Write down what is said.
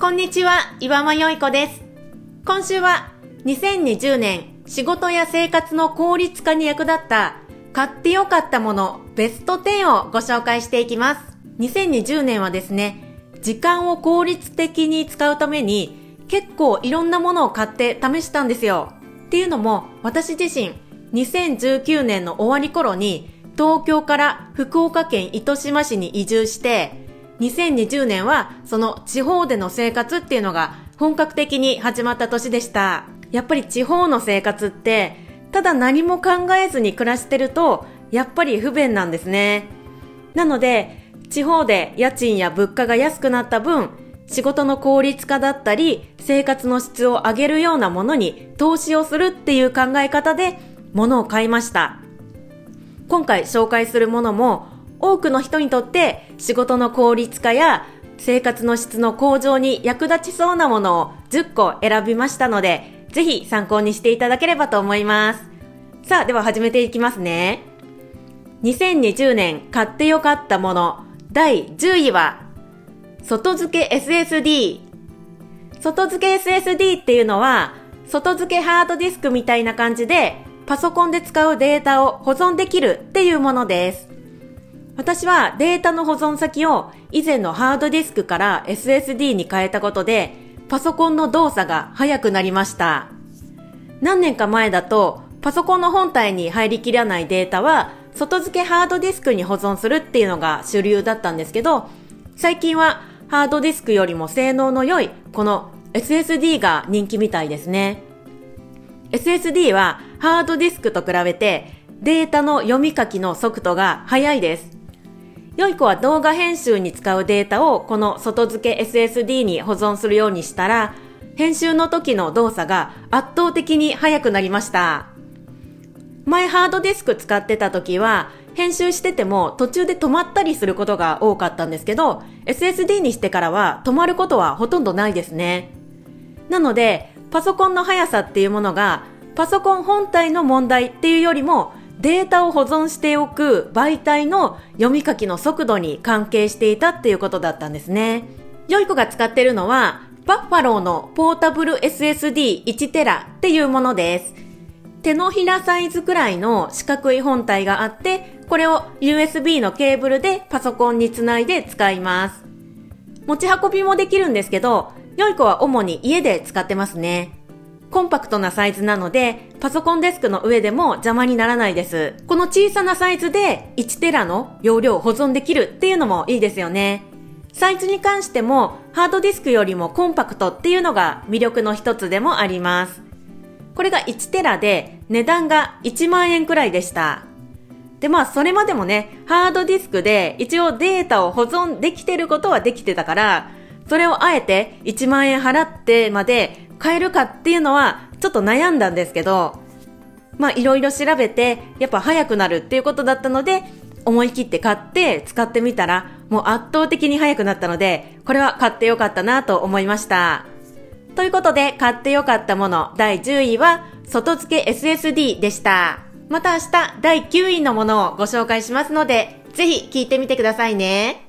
こんにちは、岩間よいこです。今週は2020年仕事や生活の効率化に役立った買ってよかったものベスト10をご紹介していきます。2020年はですね、時間を効率的に使うために結構いろんなものを買って試したんですよ。っていうのも私自身2019年の終わり頃に東京から福岡県糸島市に移住して2020年はその地方での生活っていうのが本格的に始まった年でした。やっぱり地方の生活ってただ何も考えずに暮らしてるとやっぱり不便なんですね。なので地方で家賃や物価が安くなった分仕事の効率化だったり生活の質を上げるようなものに投資をするっていう考え方で物を買いました。今回紹介するものも多くの人にとって仕事の効率化や生活の質の向上に役立ちそうなものを10個選びましたので、ぜひ参考にしていただければと思います。さあ、では始めていきますね。2020年買ってよかったもの第10位は、外付け SSD。外付け SSD っていうのは、外付けハードディスクみたいな感じで、パソコンで使うデータを保存できるっていうものです。私はデータの保存先を以前のハードディスクから SSD に変えたことで、パソコンの動作が速くなりました。何年か前だと、パソコンの本体に入りきらないデータは、外付けハードディスクに保存するっていうのが主流だったんですけど、最近はハードディスクよりも性能の良い、この SSD が人気みたいですね。SSD はハードディスクと比べてデータの読み書きの速度が速いです。良い子は動画編集に使うデータをこの外付け SSD に保存するようにしたら、編集の時の動作が圧倒的に速くなりました。前ハードディスク使ってた時は、編集してても途中で止まったりすることが多かったんですけど、SSD にしてからは止まることはほとんどないですね。なので、パソコンの速さっていうものが、パソコン本体の問題っていうよりも、データを保存しておく媒体の読み書きの速度に関係していたっていうことだったんですね。良い子が使ってるのは、バッファローのポータブル SSD1 テラっていうものです。手のひらサイズくらいの四角い本体があって、これを USB のケーブルでパソコンにつないで使います。持ち運びもできるんですけど、良い子は主に家で使ってますね。コンパクトなサイズなので、パソコンデスクの上でも邪魔にならないです。この小さなサイズで1テラの容量を保存できるっていうのもいいですよね。サイズに関してもハードディスクよりもコンパクトっていうのが魅力の一つでもあります。これが1テラで値段が1万円くらいでした。で、まあそれまでもね、ハードディスクで一応データを保存できてることはできてたから、それをあえて1万円払ってまで買えるかっていうのはちょっと悩んだんですけど、まあいろいろ調べてやっぱ早くなるっていうことだったので、思い切って買って使ってみたらもう圧倒的に早くなったので、これは買ってよかったなと思いました。ということで買ってよかったもの第10位は外付け SSD でした。また明日第9位のものをご紹介しますので、ぜひ聞いてみてくださいね。